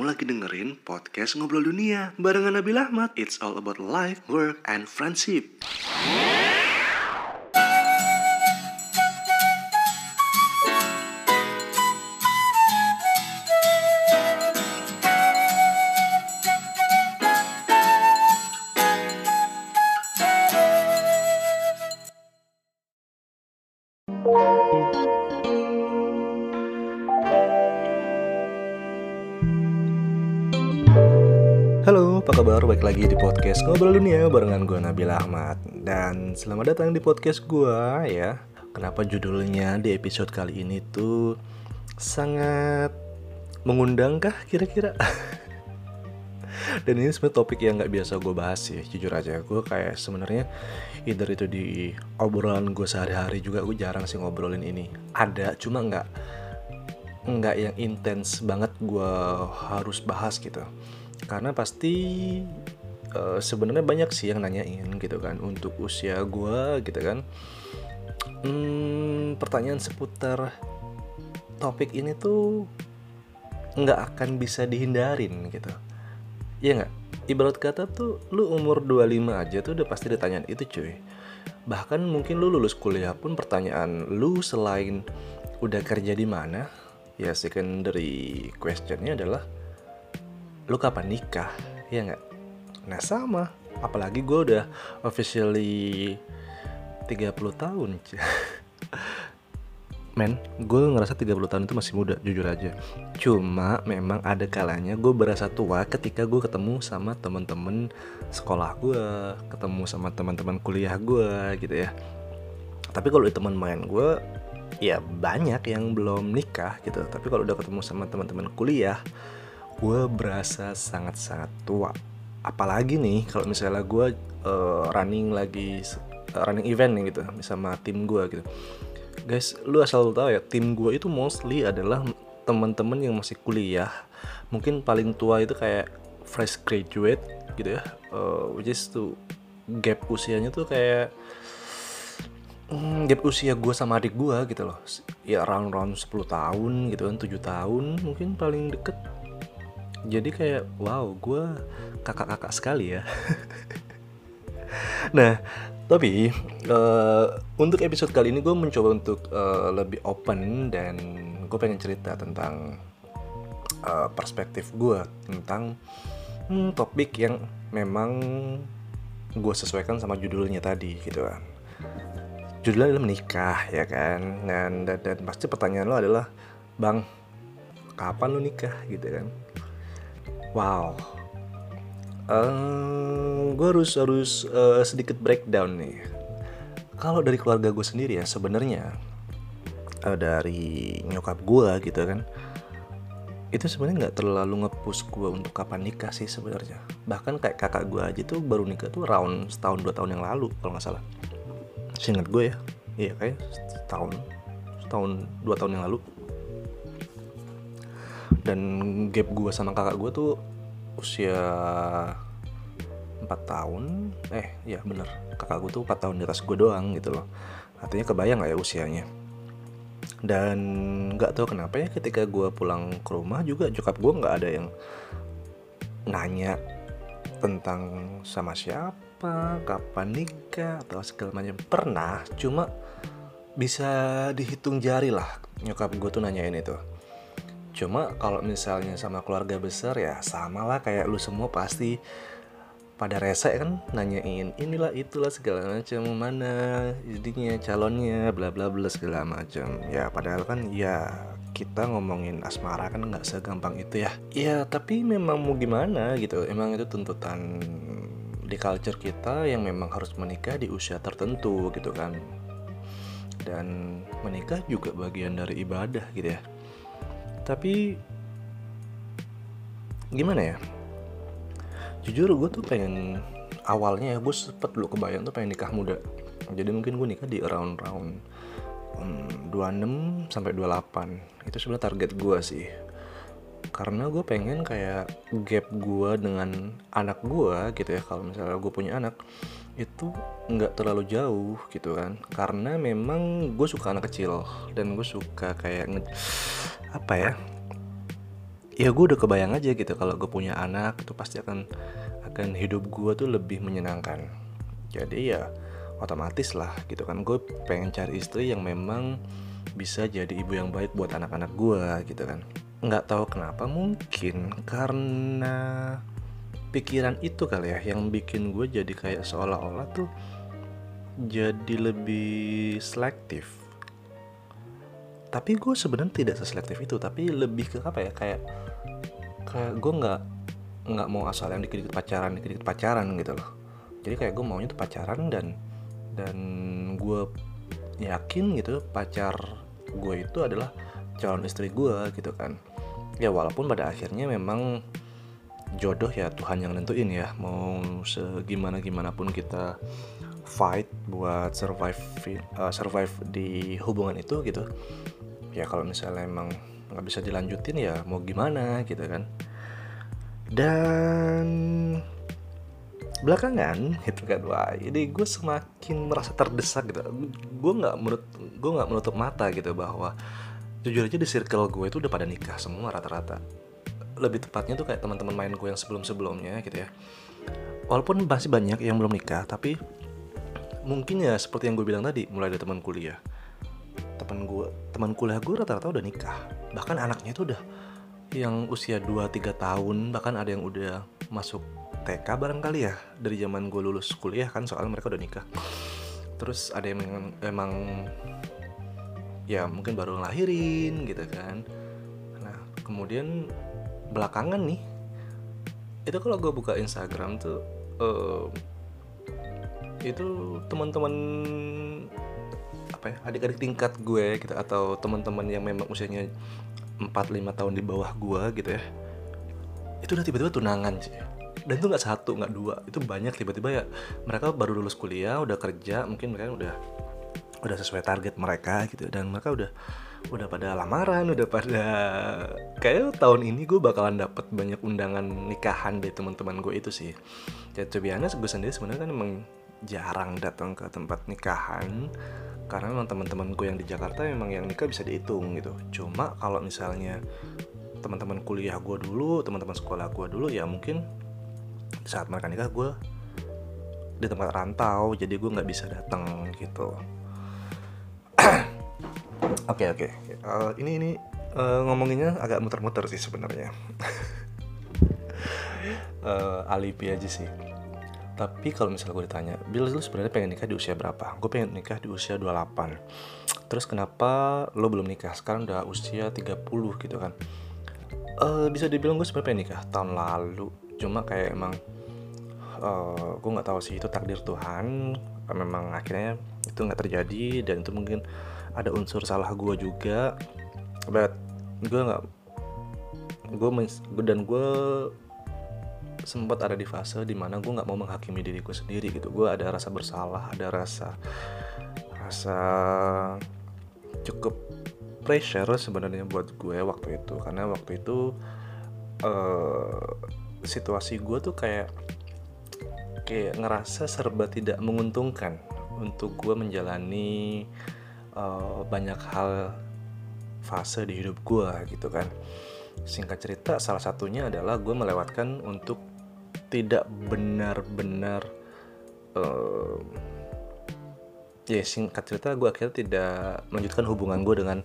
Kamu lagi dengerin podcast Ngobrol Dunia barengan Nabil Ahmad. It's all about life, work, and friendship. Podcast Ngobrol Dunia barengan gue Nabil Ahmad. Dan selamat datang di podcast gue ya. Kenapa judulnya di episode kali ini tuh sangat mengundang kah kira-kira? Dan ini sebenarnya topik yang nggak biasa gue bahas sih, jujur aja. Gue kayak sebenarnya either itu di obrolan gue sehari-hari juga gue jarang sih ngobrolin ini. Ada, cuma nggak nggak yang intens banget gue harus bahas gitu. Karena pasti uh, sebenarnya banyak sih yang nanyain gitu kan untuk usia gue gitu kan. Hmm, pertanyaan seputar topik ini tuh nggak akan bisa dihindarin gitu. Iya nggak? Ibarat kata tuh lu umur 25 aja tuh udah pasti ditanyain itu cuy. Bahkan mungkin lu lulus kuliah pun pertanyaan lu selain udah kerja di mana ya secondary questionnya adalah lu kapan nikah? Ya nggak nah sama. Apalagi gue udah officially 30 tahun men gue ngerasa 30 tahun itu masih muda jujur aja. Cuma memang ada kalanya gue berasa tua ketika gue ketemu sama temen-temen sekolah gue ketemu sama teman-teman kuliah gue gitu ya. Tapi kalau di teman main gue ya banyak yang belum nikah gitu. Tapi kalau udah ketemu sama teman-teman kuliah gue berasa sangat-sangat tua apalagi nih kalau misalnya gue uh, running lagi uh, running event nih gitu sama tim gue gitu. Guys lu asal tahu ya tim gue itu mostly adalah teman-teman yang masih kuliah. Mungkin paling tua itu kayak fresh graduate gitu ya uh, which is tuh gap usianya tuh kayak hmm, gap usia gue sama adik gue gitu loh. Ya round round 10 tahun gitu kan 7 tahun mungkin paling deket. Jadi kayak wow gue kakak-kakak sekali ya. Nah tapi uh, untuk episode kali ini gue mencoba untuk uh, lebih open dan gue pengen cerita tentang uh, perspektif gue tentang hmm, topik yang memang gue sesuaikan sama judulnya tadi gitu kan. Judulnya adalah menikah ya kan? Dan, dan dan pasti pertanyaan lo adalah bang kapan lo nikah? gitu kan. Wow um, gue harus harus uh, sedikit breakdown nih. Kalau dari keluarga gue sendiri ya sebenarnya uh, dari nyokap gue gitu kan itu sebenarnya nggak terlalu ngepush gue untuk kapan nikah sih sebenarnya. Bahkan kayak kakak gue aja tuh baru nikah tuh round setahun dua tahun yang lalu kalau nggak salah. Seingat gue ya Iya kayak setahun Setahun dua tahun yang lalu. Dan gap gue sama kakak gue tuh Usia 4 tahun. Eh ya bener. Kakak gue tuh 4 tahun di atas gue doang gitu loh. Artinya kebayang gak ya usianya? Dan gak tahu kenapa ya ketika gue pulang ke rumah juga Jokap gue gak ada yang Nanya tentang sama siapa apa, kapan nikah atau segala macam. Pernah, cuma bisa dihitung jari lah. Nyokap gue tuh nanyain itu. Cuma kalau misalnya sama keluarga besar ya sama lah kayak lu semua pasti pada rese kan? Nanyain inilah itulah segala macam mana jadinya calonnya bla bla bla segala macam. Ya padahal kan ya kita ngomongin asmara kan nggak segampang itu ya. Ya tapi memang mau gimana gitu. Emang itu tuntutan di culture kita yang memang harus menikah di usia tertentu gitu kan. Dan menikah juga bagian dari ibadah gitu ya tapi gimana ya? Jujur gue tuh pengen awalnya ya gue sempet dulu kebayang tuh pengen nikah muda. Jadi mungkin gue nikah di around round um, 26 sampai 28 itu sebenarnya target gue sih. Karena gue pengen kayak gap gue dengan anak gue gitu ya. Kalau misalnya gue punya anak itu nggak terlalu jauh gitu kan. Karena memang gue suka anak kecil dan gue suka kayak nge apa ya? Ya gue udah kebayang aja gitu kalau gue punya anak itu pasti akan akan hidup gue tuh lebih menyenangkan. Jadi ya otomatis lah gitu kan. Gue pengen cari istri yang memang bisa jadi ibu yang baik buat anak-anak gue gitu kan. Nggak tahu kenapa mungkin karena pikiran itu kali ya yang bikin gue jadi kayak seolah-olah tuh jadi lebih selektif. Tapi gue sebenarnya tidak seselektif itu tapi lebih ke apa ya kayak kayak gue nggak nggak mau asal yang dikit-dikit pacaran dikit-dikit pacaran gitu loh. Jadi kayak gue maunya tuh pacaran dan dan gue yakin gitu pacar gue itu adalah calon istri gue gitu kan. Ya walaupun pada akhirnya memang jodoh ya Tuhan yang nentuin ya. Mau segimana gimana pun kita fight buat survive uh, survive di hubungan itu gitu. Ya kalau misalnya emang nggak bisa dilanjutin ya mau gimana gitu kan. Dan belakangan gitu kan wah ini gue semakin merasa terdesak gitu. Gue nggak menurut gue nggak menutup mata gitu bahwa jujur aja di circle gue itu udah pada nikah semua rata-rata lebih tepatnya tuh kayak teman-teman main gue yang sebelum-sebelumnya gitu ya. Walaupun masih banyak yang belum nikah tapi mungkin ya seperti yang gue bilang tadi mulai dari teman kuliah. Teman gue teman kuliah gue rata-rata udah nikah. Bahkan anaknya itu udah yang usia 2-3 tahun bahkan ada yang udah masuk TK barangkali ya dari zaman gue lulus kuliah kan soalnya mereka udah nikah. Terus ada yang emang, emang ya mungkin baru ngelahirin gitu kan. Nah kemudian belakangan nih. Itu kalau gue buka Instagram tuh uh, itu teman-teman apa ya adik-adik tingkat gue gitu atau teman-teman yang memang usianya 4-5 tahun di bawah gue gitu ya itu udah tiba-tiba tunangan sih. Dan itu nggak satu nggak dua itu banyak tiba-tiba ya mereka baru lulus kuliah udah kerja mungkin mereka udah udah sesuai target mereka gitu dan mereka udah udah pada lamaran udah pada kayak tahun ini gue bakalan dapet banyak undangan nikahan dari teman-teman gue itu sih. Ya to be gue sendiri sebenarnya kan emang jarang datang ke tempat nikahan karena memang teman-teman gue yang di Jakarta memang yang nikah bisa dihitung gitu. Cuma kalau misalnya teman-teman kuliah gue dulu teman-teman sekolah gue dulu ya mungkin saat mereka nikah gue di tempat rantau jadi gue nggak bisa datang gitu oke oke. Okay, okay. uh, ini ini uh, ngomonginnya agak muter-muter sih sebenarnya. Uh, alibi aja sih. Tapi kalau misalnya gue ditanya Bill lu sebenarnya pengen nikah di usia berapa? Gue pengen nikah di usia 28 terus kenapa lo belum nikah? Sekarang udah usia 30 gitu kan. Uh, bisa dibilang gue sebenarnya pengen nikah tahun lalu. Cuma kayak emang uh, gue nggak tahu sih itu takdir Tuhan. Memang akhirnya itu nggak terjadi dan itu mungkin ada unsur salah gue juga. But gue nggak gue dan gue sempat ada di fase di mana gue nggak mau menghakimi diri gue sendiri gitu. Gue ada rasa bersalah ada rasa rasa cukup pressure sebenarnya buat gue waktu itu. Karena waktu itu uh, situasi gue tuh kayak kayak ngerasa serba tidak menguntungkan untuk gue menjalani uh, banyak hal fase di hidup gue gitu kan. Singkat cerita salah satunya adalah gue melewatkan untuk tidak benar-benar uh, ya singkat cerita gue akhirnya tidak melanjutkan hubungan gue dengan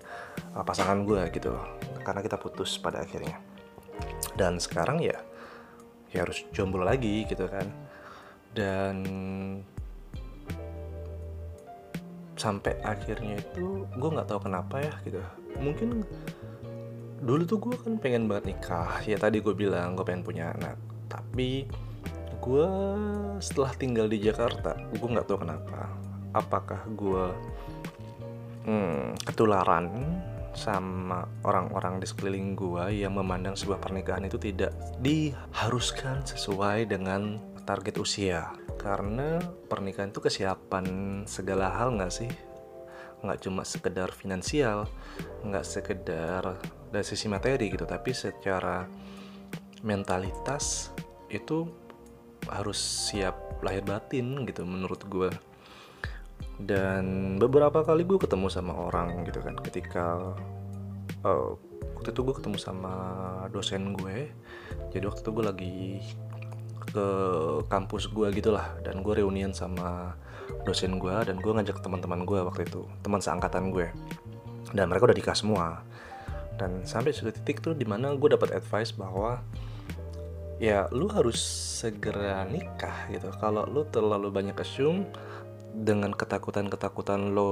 uh, pasangan gue gitu. Karena kita putus pada akhirnya. Dan sekarang ya ya harus jomblo lagi gitu kan. Dan sampai akhirnya itu gue nggak tahu kenapa ya gitu. Mungkin dulu tuh gue kan pengen banget nikah. Ya tadi gue bilang gue pengen punya anak. Tapi gue setelah tinggal di Jakarta gue nggak tahu kenapa. Apakah gue hmm, ketularan sama orang-orang di sekeliling gue yang memandang sebuah pernikahan itu tidak diharuskan sesuai dengan target usia karena pernikahan itu kesiapan segala hal nggak sih? Nggak cuma sekedar finansial nggak sekedar dari sisi materi gitu tapi secara mentalitas itu harus siap lahir batin gitu menurut gue dan beberapa kali gue ketemu sama orang gitu kan ketika uh, waktu itu gue ketemu sama dosen gue. Jadi waktu itu gue lagi ke kampus gue gitulah. Dan gue reunian sama dosen gue dan gue ngajak teman-teman gue waktu itu teman seangkatan gue dan mereka udah nikah semua. Dan sampai suatu titik tuh di mana gue dapat advice bahwa ya lu harus segera nikah gitu. Kalau lu terlalu banyak assume dengan ketakutan-ketakutan lo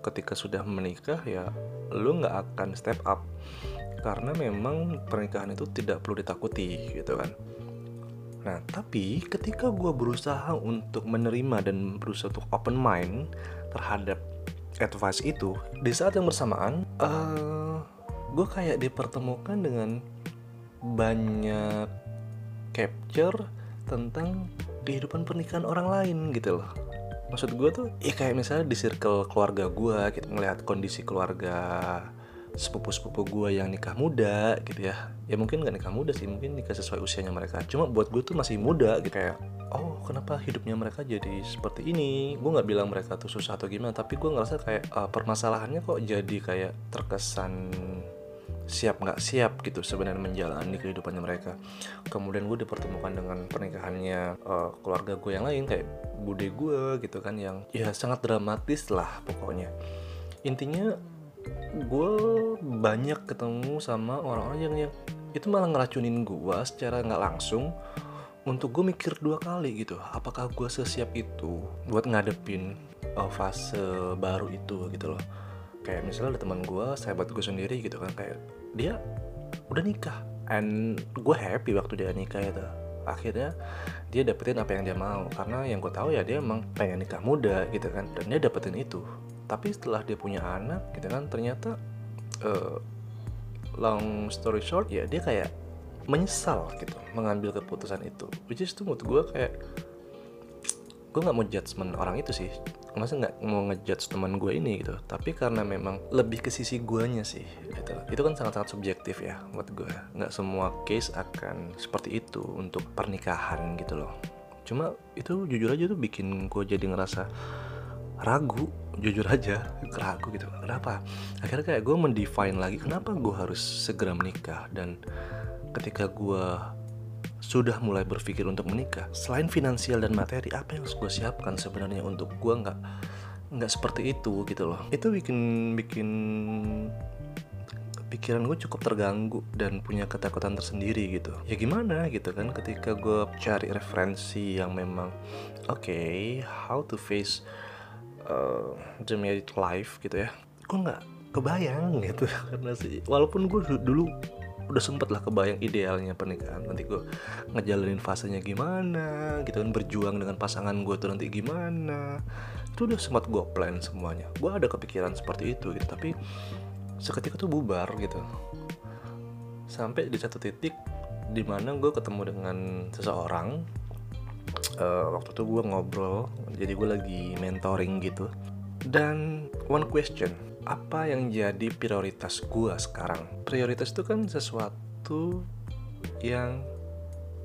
ketika sudah menikah ya lu nggak akan step up. Karena memang pernikahan itu tidak perlu ditakuti gitu kan Nah, tapi ketika gue berusaha untuk menerima dan berusaha untuk open mind terhadap advice itu, di saat yang bersamaan, uh, eh, gue kayak dipertemukan dengan banyak capture tentang kehidupan pernikahan orang lain gitu loh. Maksud gue tuh, ya kayak misalnya di circle keluarga gue, gitu ngelihat kondisi keluarga sepupu-sepupu gue yang nikah muda gitu ya. Ya mungkin gak nikah muda sih mungkin nikah sesuai usianya mereka. Cuma buat gue tuh masih muda gitu. Kayak oh kenapa hidupnya mereka jadi seperti ini? Gue nggak bilang mereka tuh susah atau gimana tapi gue ngerasa kayak uh, permasalahannya kok jadi kayak terkesan siap nggak siap gitu sebenarnya menjalani kehidupannya mereka. Kemudian gue dipertemukan dengan pernikahannya uh, keluarga gue yang lain kayak bude gue gitu kan yang ya sangat dramatis lah pokoknya. Intinya gue banyak ketemu sama orang-orang yang, yang itu malah ngeracunin gue secara nggak langsung untuk gue mikir dua kali gitu. Apakah gue sesiap itu buat ngadepin uh, fase baru itu gitu loh. Kayak misalnya ada teman gue sahabat gue sendiri gitu kan kayak dia udah nikah and gue happy waktu dia nikah itu. Akhirnya dia dapetin apa yang dia mau karena yang gue tahu ya dia emang pengen nikah muda gitu kan dan dia dapetin itu tapi setelah dia punya anak gitu kan ternyata uh, long story short ya dia kayak menyesal gitu mengambil keputusan itu. Which is tuh menurut gue kayak gue nggak mau judgement orang itu sih. Masa nggak mau ngejudge teman gue ini gitu. Tapi karena memang lebih ke sisi guanya sih gitu. Itu kan sangat-sangat subjektif ya buat gue nggak semua case akan seperti itu untuk pernikahan gitu loh. Cuma itu jujur aja tuh bikin gue jadi ngerasa ragu jujur aja ragu gitu. Kenapa? Akhirnya kayak gue mendefine lagi kenapa gue harus segera menikah? Dan ketika gue sudah mulai berpikir untuk menikah selain finansial dan materi apa yang harus gue siapkan sebenarnya untuk gue nggak nggak seperti itu gitu loh. Itu bikin bikin pikiran gue cukup terganggu dan punya ketakutan tersendiri gitu. Ya gimana gitu kan ketika gue cari referensi yang memang oke okay, how to face uh, the married life gitu ya. Gue nggak kebayang gitu karena sih walaupun gue dulu udah sempet lah kebayang idealnya pernikahan nanti gue ngejalanin fasenya gimana gitu kan berjuang dengan pasangan gue tuh nanti gimana. Itu udah sempat gue plan semuanya. Gue ada kepikiran seperti itu gitu tapi seketika tuh bubar gitu. Sampai di satu titik di mana gue ketemu dengan seseorang uh, waktu itu gue ngobrol jadi gue lagi mentoring gitu. Dan one question apa yang jadi prioritas gue sekarang? Prioritas itu kan sesuatu yang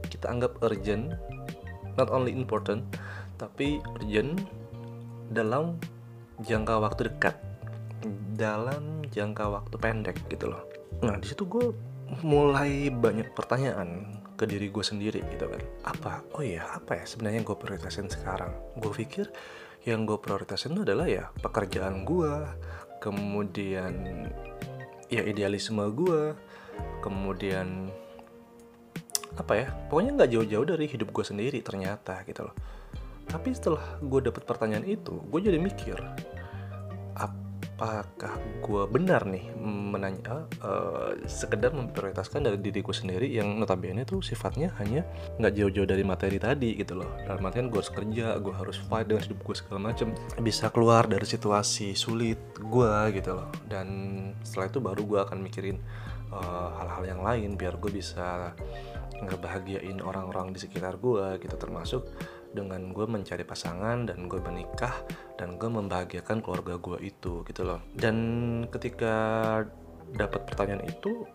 kita anggap urgent not only important tapi urgent dalam jangka waktu dekat dalam jangka waktu pendek gitu loh. Nah di situ gue mulai banyak pertanyaan ke diri gue sendiri gitu kan. Apa? Oh iya apa ya sebenarnya gue prioritasin sekarang? Gue pikir yang gue prioritasin itu adalah ya pekerjaan gue kemudian ya idealisme gue kemudian apa ya pokoknya nggak jauh-jauh dari hidup gue sendiri ternyata gitu loh. Tapi setelah gue dapet pertanyaan itu gue jadi mikir apakah gue benar nih menanya uh, sekedar memprioritaskan dari diriku sendiri yang notabene tuh sifatnya hanya nggak jauh-jauh dari materi tadi gitu loh. Dalam artian gue harus kerja gue harus fight dengan hidup gue segala macem. Bisa keluar dari situasi sulit gue gitu loh. Dan setelah itu baru gue akan mikirin eh, hal-hal uh, yang lain biar gue bisa ngebahagiain orang-orang di sekitar gue gitu. Termasuk dengan gue mencari pasangan dan gue menikah dan gue membahagiakan keluarga gue itu gitu loh. Dan ketika dapat pertanyaan itu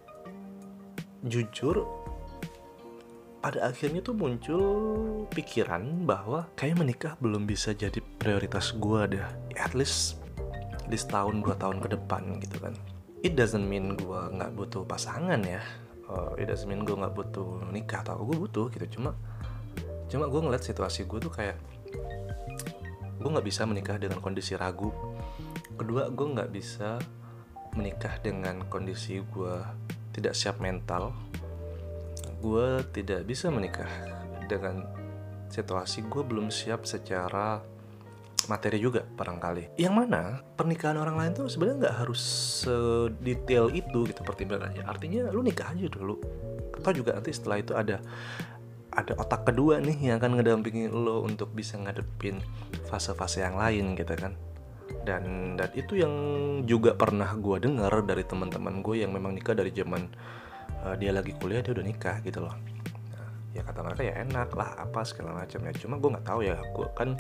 jujur pada akhirnya tuh muncul pikiran bahwa kayak menikah belum bisa jadi prioritas gue deh. At least di setahun dua tahun ke depan gitu kan. It doesn't mean gue nggak butuh pasangan ya. Uh, it doesn't mean gue nggak butuh nikah atau gue butuh gitu. Cuma cuma gue ngeliat situasi gue tuh kayak gue nggak bisa menikah dengan kondisi ragu. Kedua gue nggak bisa menikah dengan kondisi gue tidak siap mental. Gue tidak bisa menikah dengan situasi gue belum siap secara materi juga barangkali. Yang mana pernikahan orang lain tuh sebenarnya nggak harus sedetail itu gitu pertimbangannya. Artinya lu nikah aja dulu. Atau juga nanti setelah itu ada ada otak kedua nih yang akan ngedampingin lo untuk bisa ngadepin fase-fase yang lain gitu kan. Dan dan itu yang juga pernah gue dengar dari teman-teman gue yang memang nikah dari zaman uh, dia lagi kuliah dia udah nikah gitu loh. Nah, ya kata mereka ya enak lah apa segala macam ya cuma gue nggak tahu ya gue kan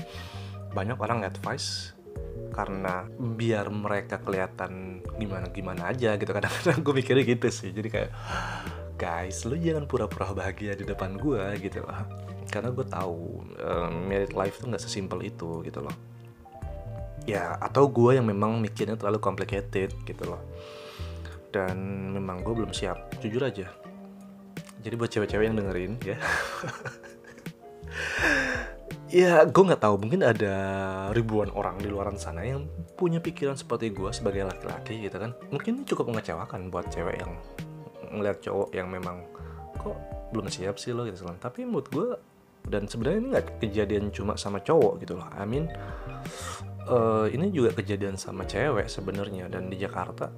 banyak orang advice karena biar mereka kelihatan gimana gimana aja gitu. Kadang-kadang gue mikirnya gitu sih. Jadi kayak guys lu jangan pura-pura bahagia di depan gue gitu loh. Karena gue tahu um, married life tuh nggak sesimpel itu gitu loh. Ya atau gue yang memang mikirnya terlalu complicated gitu loh. Dan memang gue belum siap jujur aja. Jadi buat cewek-cewek yang dengerin ya. Ya gue nggak tahu mungkin ada ribuan orang di luar sana yang punya pikiran seperti gue sebagai laki-laki gitu kan. Mungkin cukup mengecewakan buat cewek yang ngeliat cowok yang memang kok belum siap sih lo? gitu kan tapi menurut gue dan sebenarnya ini nggak kejadian cuma sama cowok gitu loh. I mean uh, ini juga kejadian sama cewek sebenarnya. Dan di Jakarta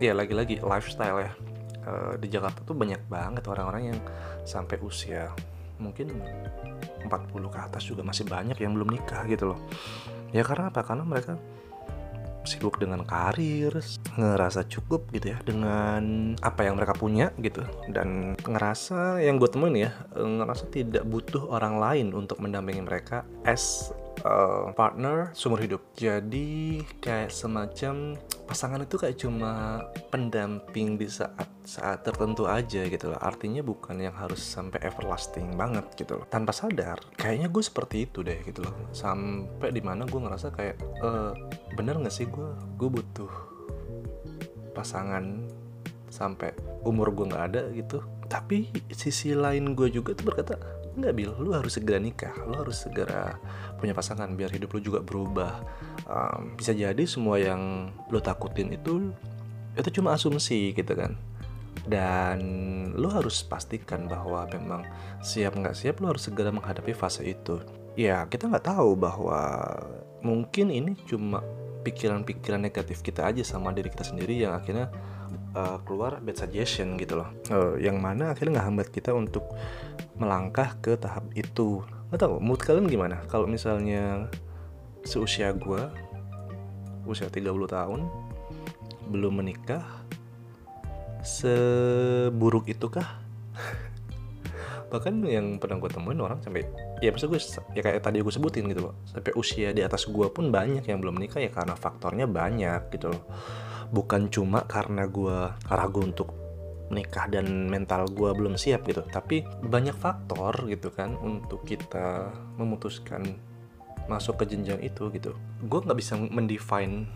ya lagi-lagi lifestyle ya. Uh, di Jakarta tuh banyak banget orang-orang yang sampai usia mungkin 40 ke atas juga masih banyak yang belum nikah gitu loh. Ya karena apa? Karena mereka sibuk dengan karir ngerasa cukup gitu ya dengan apa yang mereka punya gitu. Dan ngerasa yang gue temuin ya ngerasa tidak butuh orang lain untuk mendampingi mereka as uh, partner seumur hidup. Jadi kayak semacam pasangan itu kayak cuma pendamping di saat saat tertentu aja gitu loh. Artinya bukan yang harus sampai everlasting banget gitu loh. Tanpa sadar, kayaknya gue seperti itu deh gitu loh. Sampai di mana gue ngerasa kayak e, bener nggak sih gue gue butuh pasangan sampai umur gue nggak ada gitu. Tapi sisi lain gue juga tuh berkata Enggak Bil, lu harus segera nikah, lu harus segera punya pasangan biar hidup lu juga berubah. Um, bisa jadi semua yang lu takutin itu itu cuma asumsi gitu kan. Dan lu harus pastikan bahwa memang siap nggak siap lu harus segera menghadapi fase itu. Ya kita nggak tahu bahwa mungkin ini cuma pikiran-pikiran negatif kita aja sama diri kita sendiri yang akhirnya uh, keluar bad suggestion gitu loh. Uh, yang mana akhirnya nggak hambat kita untuk melangkah ke tahap itu? Nggak tahu mood kalian gimana? Kalau misalnya seusia gue usia 30 tahun belum menikah seburuk itu kah bahkan yang pernah gue temuin orang sampai ya maksud gue ya kayak tadi gue sebutin gitu loh sampai usia di atas gue pun banyak yang belum menikah ya karena faktornya banyak gitu loh. Bukan cuma karena gue ragu untuk nikah dan mental gue belum siap gitu tapi banyak faktor gitu kan untuk kita memutuskan masuk ke jenjang itu gitu. Gue nggak bisa mendefine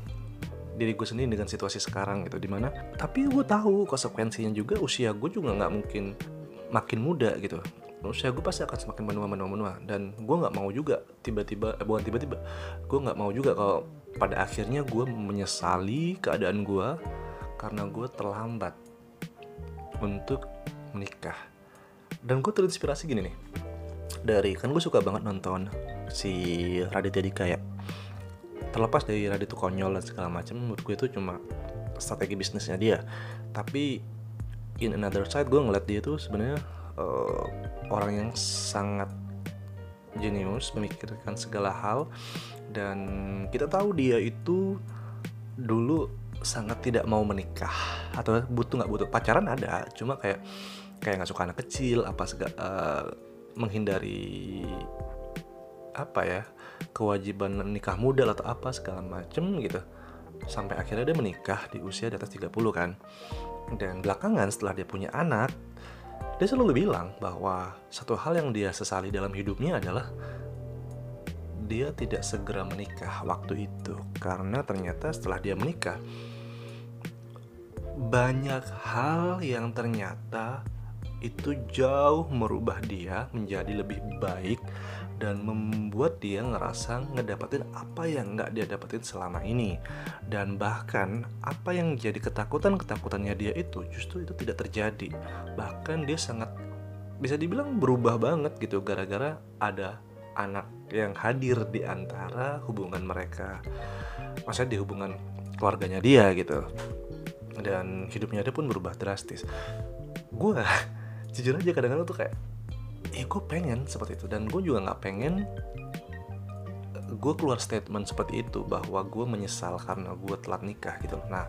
diri gue sendiri dengan situasi sekarang gitu di mana tapi gue tahu konsekuensinya juga usia gue juga nggak mungkin makin muda gitu. Usia gue pasti akan semakin menua menua menua. Dan gue nggak mau juga tiba-tiba eh, bukan tiba-tiba gue nggak mau juga kalau pada akhirnya gue menyesali keadaan gue karena gue terlambat untuk menikah. Dan gue terinspirasi gini nih. Dari kan gue suka banget nonton si Raditya Dika ya. Terlepas dari Raditya konyol dan segala macam menurut gue itu cuma strategi bisnisnya dia. Tapi in another side gue ngeliat dia tuh sebenarnya uh, orang yang sangat jenius memikirkan segala hal. Dan kita tahu dia itu dulu sangat tidak mau menikah. Atau butuh nggak butuh pacaran ada. Cuma kayak kayak nggak suka anak kecil apa segala uh, eh, menghindari apa ya kewajiban nikah muda atau apa segala macem gitu. Sampai akhirnya dia menikah di usia di atas 30 kan dan belakangan setelah dia punya anak dia selalu bilang bahwa satu hal yang dia sesali dalam hidupnya adalah dia tidak segera menikah waktu itu. Karena ternyata setelah dia menikah banyak hal yang ternyata itu jauh merubah dia menjadi lebih baik dan membuat dia ngerasa ngedapetin apa yang nggak dia dapetin selama ini. Dan bahkan apa yang jadi ketakutan ketakutannya dia itu justru itu tidak terjadi. Bahkan dia sangat bisa dibilang berubah banget gitu gara-gara ada anak yang hadir di antara hubungan mereka. Maksudnya di hubungan keluarganya dia gitu. Dan hidupnya dia pun berubah drastis. Gue jujur aja kadang-kadang tuh kayak eh gue pengen seperti itu. Dan gue juga nggak pengen gue keluar statement seperti itu bahwa gue menyesal karena gue telat nikah gitu nah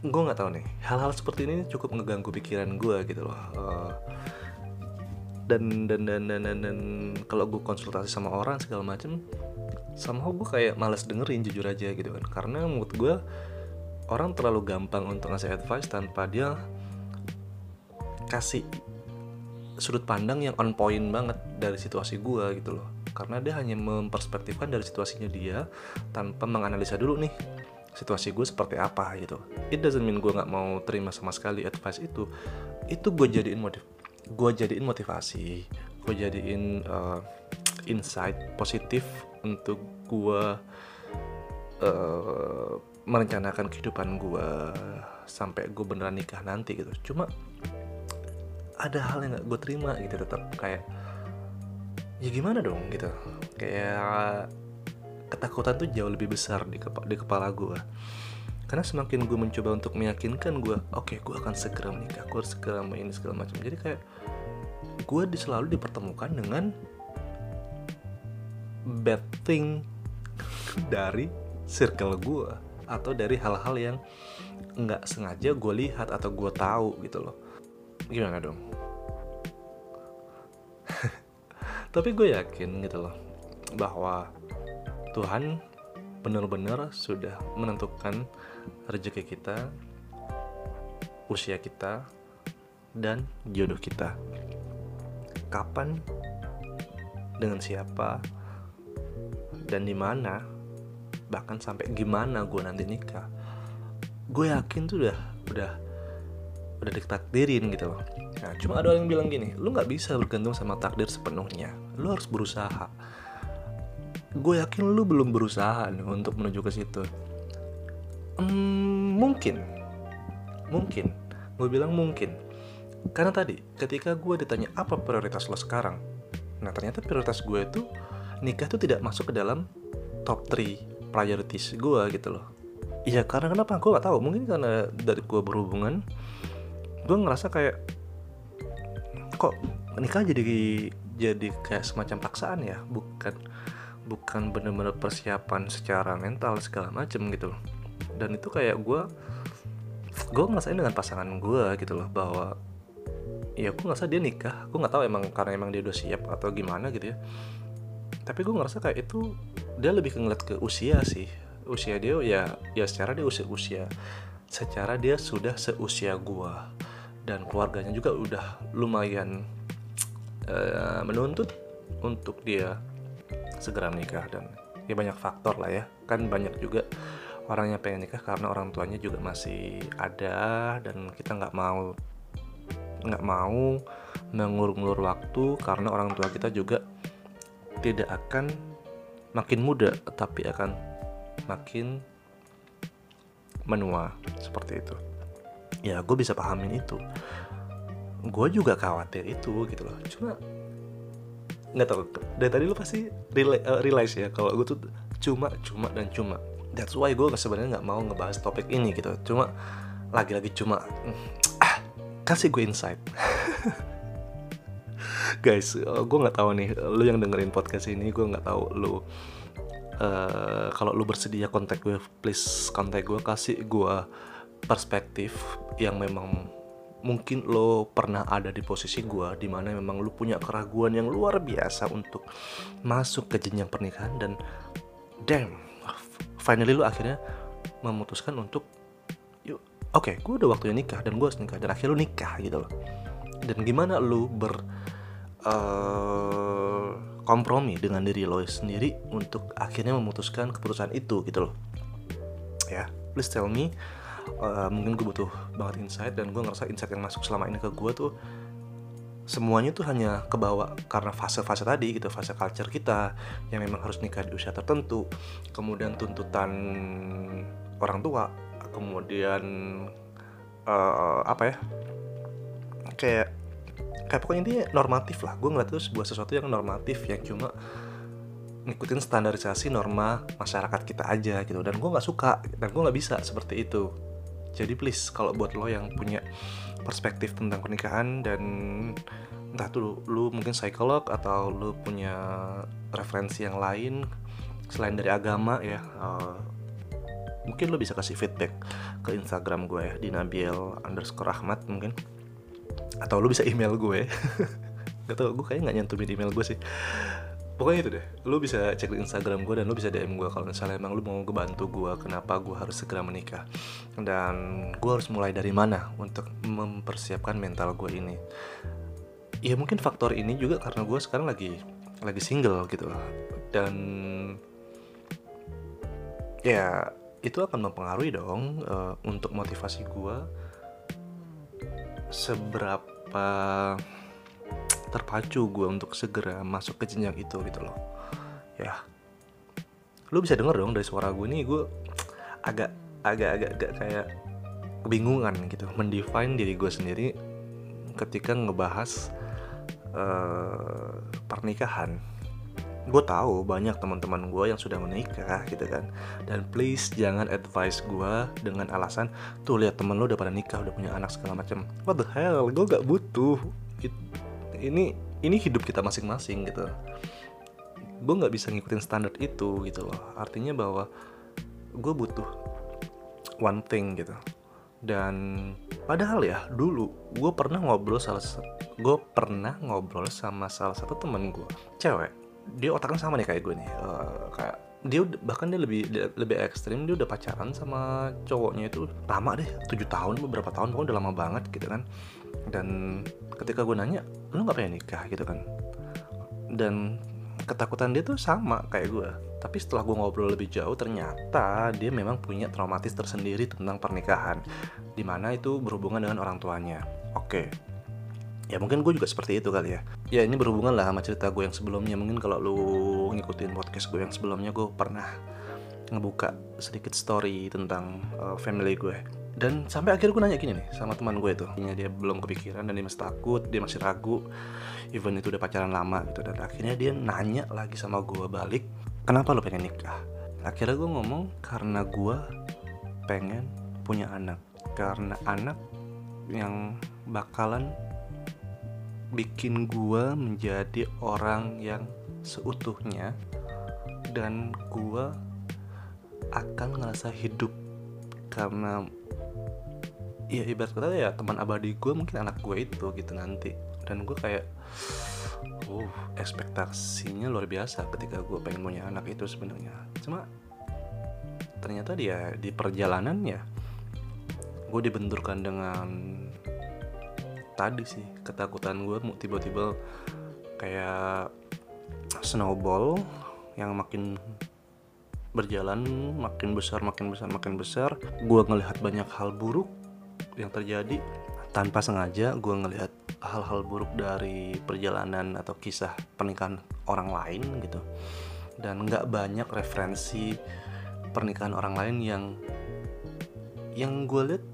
gue nggak tahu nih hal-hal seperti ini cukup ngeganggu pikiran gue gitu loh. Uh, dan dan dan dan dan, dan kalau gue konsultasi sama orang segala macem somehow gue kayak males dengerin jujur aja gitu kan. Karena menurut gue orang terlalu gampang untuk ngasih advice tanpa dia kasih sudut pandang yang on point banget dari situasi gue gitu loh. Karena dia hanya memperspektifkan dari situasinya dia tanpa menganalisa dulu nih situasi gue seperti apa gitu. It doesn't mean gue nggak mau terima sama sekali advice itu. Itu gue jadiin motif gue jadiin motivasi gue jadiin uh, insight positif untuk gue uh, merencanakan kehidupan gue sampai gue beneran nikah nanti gitu. Cuma ada hal yang gak gue terima gitu tetap kayak ya gimana dong? gitu. Kayak ketakutan tuh jauh lebih besar di, kepa di kepala gue karena semakin gue mencoba untuk meyakinkan gue oke okay, gue akan segera menikah gue harus segera ini segala macam. Jadi kayak gue selalu dipertemukan dengan bad thing dari circle gue atau dari hal-hal yang nggak sengaja gue lihat atau gue tahu gitu loh. Gimana dong tapi gue yakin gitu loh bahwa Tuhan benar-benar sudah menentukan rezeki kita usia kita dan jodoh kita. Kapan dengan siapa dan di mana bahkan sampai gimana gue nanti nikah. Gue yakin tuh udah udah udah ditakdirin gitu loh. Nah cuma ada orang yang bilang gini lu nggak bisa bergantung sama takdir sepenuhnya. Lu harus berusaha. Gue yakin lu belum berusaha nih untuk menuju ke situ. Hmm, mungkin. Mungkin. Gue bilang mungkin. Karena tadi ketika gue ditanya apa prioritas lo sekarang? Nah ternyata prioritas gue itu nikah tuh tidak masuk ke dalam top 3 priorities gue gitu loh. Iya karena kenapa? Gue gak tahu. Mungkin karena dari gue berhubungan gue ngerasa kayak kok nikah jadi jadi kayak semacam paksaan ya? Bukan bukan bener-bener persiapan secara mental segala macem gitu dan itu kayak gue gue ngerasain dengan pasangan gue gitu loh bahwa ya gue ngerasa dia nikah. Gue nggak tahu emang karena emang dia udah siap atau gimana gitu ya. Tapi gue ngerasa kayak itu dia lebih ngeliat ke usia sih. Usia dia ya ya secara dia usia usia secara dia sudah seusia gue dan keluarganya juga udah lumayan uh, menuntut untuk dia segera menikah dan ya banyak faktor lah ya. Kan banyak juga orang yang pengen nikah karena orang tuanya juga masih ada dan kita nggak mau nggak mau mengulur-ngulur waktu karena orang tua kita juga tidak akan makin muda tapi akan makin menua seperti itu ya gue bisa pahamin itu. Gue juga khawatir itu gitu loh. Cuma nggak tahu dari tadi lo pasti uh, realize ya kalau gue tuh cuma cuma dan cuma. That's why gue sebenarnya nggak mau ngebahas topik ini gitu. Cuma lagi-lagi cuma ah, kasih gue insight. Guys uh, gue nggak tahu nih lo yang dengerin podcast ini gue nggak tahu lo uh, kalau lo bersedia kontak gue please kontak gue kasih gue perspektif yang memang mungkin lo pernah ada di posisi gue di mana memang lo punya keraguan yang luar biasa untuk masuk ke jenjang pernikahan dan damn finally lo akhirnya memutuskan untuk yuk oke okay, gue udah waktunya nikah dan gue harus nikah dan akhirnya lo nikah gitu loh. Dan gimana lo ber uh, kompromi dengan diri lo sendiri untuk akhirnya memutuskan keputusan itu gitu loh. Ya please tell me uh, mungkin gue butuh banget insight dan gue ngerasa insight yang masuk selama ini ke gue tuh semuanya tuh hanya kebawa karena fase-fase tadi gitu fase culture kita yang memang harus nikah di usia tertentu kemudian tuntutan orang tua kemudian uh, apa ya kayak kayak pokoknya ini normatif lah. Gue ngeliat itu sebuah sesuatu yang normatif yang cuma ngikutin standarisasi norma masyarakat kita aja gitu. Dan gue nggak suka dan gue nggak bisa seperti itu jadi please kalau buat lo yang punya perspektif tentang pernikahan dan entah tuh lu mungkin psikolog atau lu punya referensi yang lain selain dari agama ya uh, mungkin lo bisa kasih feedback ke Instagram gue ya di Nabil underscore Ahmad mungkin. Atau lu bisa email gue. Gak tau gue kayaknya nggak nyantumin email gue sih pokoknya itu deh. Lu bisa cek di Instagram gue dan lu bisa DM gue kalau misalnya emang lu mau ngebantu gue kenapa gue harus segera menikah. Dan gue harus mulai dari mana untuk mempersiapkan mental gue ini. Ya mungkin faktor ini juga karena gue sekarang lagi lagi single gitu dan ya itu akan mempengaruhi dong uh, untuk motivasi gue seberapa terpacu gue untuk segera masuk ke jenjang itu gitu loh. Ya. Lu bisa denger dong dari suara gue nih gue agak agak agak, agak kayak kebingungan gitu. Mendefine diri gue sendiri ketika ngebahas uh, pernikahan. Gue tahu banyak teman-teman gue yang sudah menikah gitu kan. Dan please jangan advice gue dengan alasan tuh lihat temen lo udah pada nikah udah punya anak segala macam what the hell? Gue gak butuh. It, ini ini hidup kita masing-masing gitu. Gue nggak bisa ngikutin standar itu gitu loh. Artinya bahwa gue butuh one thing gitu. Dan padahal ya dulu gue pernah ngobrol salah gue pernah ngobrol sama salah satu temen gue cewek. Dia otaknya sama nih kayak gue nih uh, kayak dia bahkan dia lebih dia, lebih ekstrim dia udah pacaran sama cowoknya itu lama deh tujuh tahun beberapa tahun pokoknya udah lama banget gitu kan. Dan ketika gue nanya lu nggak pengen nikah gitu kan? Dan ketakutan dia tuh sama kayak gue tapi setelah gue ngobrol lebih jauh ternyata dia memang punya traumatis tersendiri tentang pernikahan di mana itu berhubungan dengan orang tuanya. Oke. Ya mungkin gue juga seperti itu kali ya. Ya ini berhubungan lah sama cerita gue yang sebelumnya. Mungkin kalau lu ngikutin podcast gue yang sebelumnya gue pernah ngebuka sedikit story tentang uh, family gue dan sampai akhirnya gue nanya gini nih sama teman gue itu. Dia belum kepikiran dan dia masih takut dia masih ragu. Even itu udah pacaran lama gitu. Dan akhirnya dia nanya lagi sama gue balik kenapa lo pengen nikah? Akhirnya gue ngomong karena gue pengen punya anak. Karena anak yang bakalan bikin gue menjadi orang yang seutuhnya. Dan gue akan ngerasa hidup karena ya ibarat kata ya teman abadi gue mungkin anak gue itu gitu nanti. Dan gue kayak uh ekspektasinya luar biasa ketika gue pengen punya anak itu sebenarnya. Cuma ternyata dia di perjalanan ya gue dibenturkan dengan tadi sih ketakutan gue tiba-tiba kayak snowball yang makin berjalan makin besar makin besar makin besar. Gue ngelihat banyak hal buruk yang terjadi tanpa sengaja gue ngelihat hal-hal buruk dari perjalanan atau kisah pernikahan orang lain gitu. Dan nggak banyak referensi pernikahan orang lain yang yang gue lihat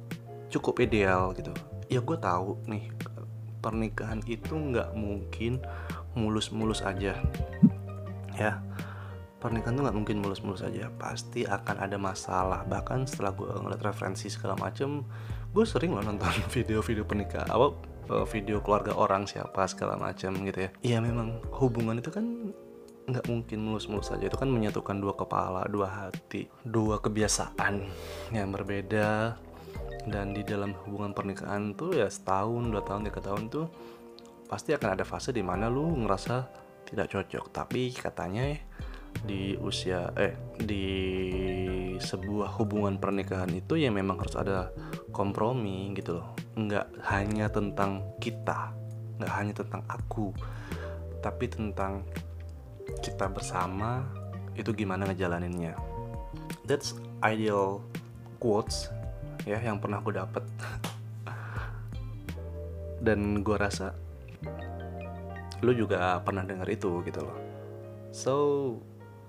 cukup ideal gitu. Ya gue tahu nih pernikahan itu nggak mungkin mulus-mulus aja. Ya pernikahan tuh nggak mungkin mulus-mulus aja. Pasti akan ada masalah. Bahkan setelah gue ngeliat referensi segala macem gue sering loh nonton video-video pernikahan apa eh, video keluarga orang siapa segala macam gitu ya. Iya memang hubungan itu kan nggak mungkin mulus-mulus saja. Itu kan menyatukan dua kepala dua hati dua kebiasaan yang berbeda. Dan di dalam hubungan pernikahan tuh ya setahun dua tahun tiga tahun tuh pasti akan ada fase di mana lu ngerasa tidak cocok. Tapi katanya ya di usia eh di sebuah hubungan pernikahan itu ya memang harus ada kompromi gitu loh. Nggak hanya tentang kita nggak hanya tentang aku tapi tentang kita bersama itu gimana ngejalaninnya. That's ideal quotes ya yang pernah gue dapet. Dan gue rasa lu juga pernah dengar itu gitu loh. So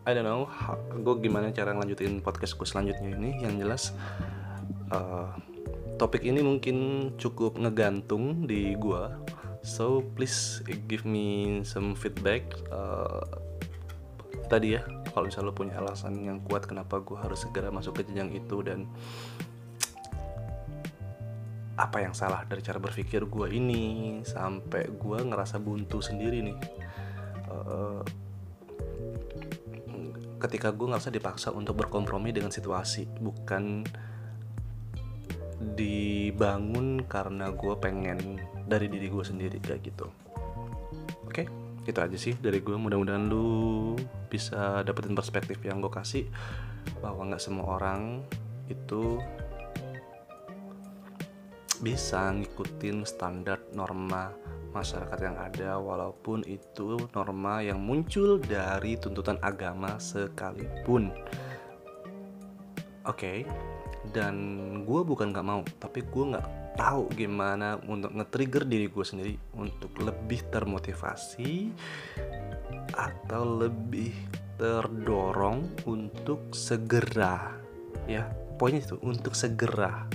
I don't know gue gimana cara ngelanjutin podcast gue selanjutnya ini? Yang jelas uh, topik ini mungkin cukup ngegantung di gue so please give me some feedback. Uh, tadi ya kalau misalnya lo punya alasan yang kuat kenapa gue harus segera masuk ke jenjang itu dan apa yang salah dari cara berpikir gue ini sampai gue ngerasa buntu sendiri nih. Uh, ketika gue ngerasa dipaksa untuk berkompromi dengan situasi bukan dibangun karena gue pengen dari diri gue sendiri kayak gitu oke okay? itu aja sih dari gue mudah-mudahan lu bisa dapetin perspektif yang gue kasih bahwa nggak semua orang itu bisa ngikutin standar norma masyarakat yang ada walaupun itu norma yang muncul dari tuntutan agama sekalipun oke okay. dan gue bukan gak mau tapi gue gak tahu gimana untuk nge-trigger diri gue sendiri untuk lebih termotivasi atau lebih terdorong untuk segera ya poinnya itu untuk segera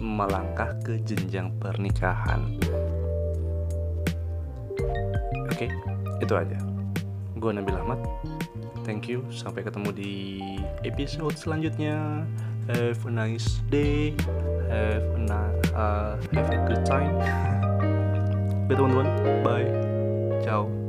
melangkah ke jenjang pernikahan. Oke, okay, itu aja. Gue Nabil Ahmad. Thank you. Sampai ketemu di episode selanjutnya. Have a nice day. Have a, uh, have a good time. Bye teman-teman. Bye. Ciao.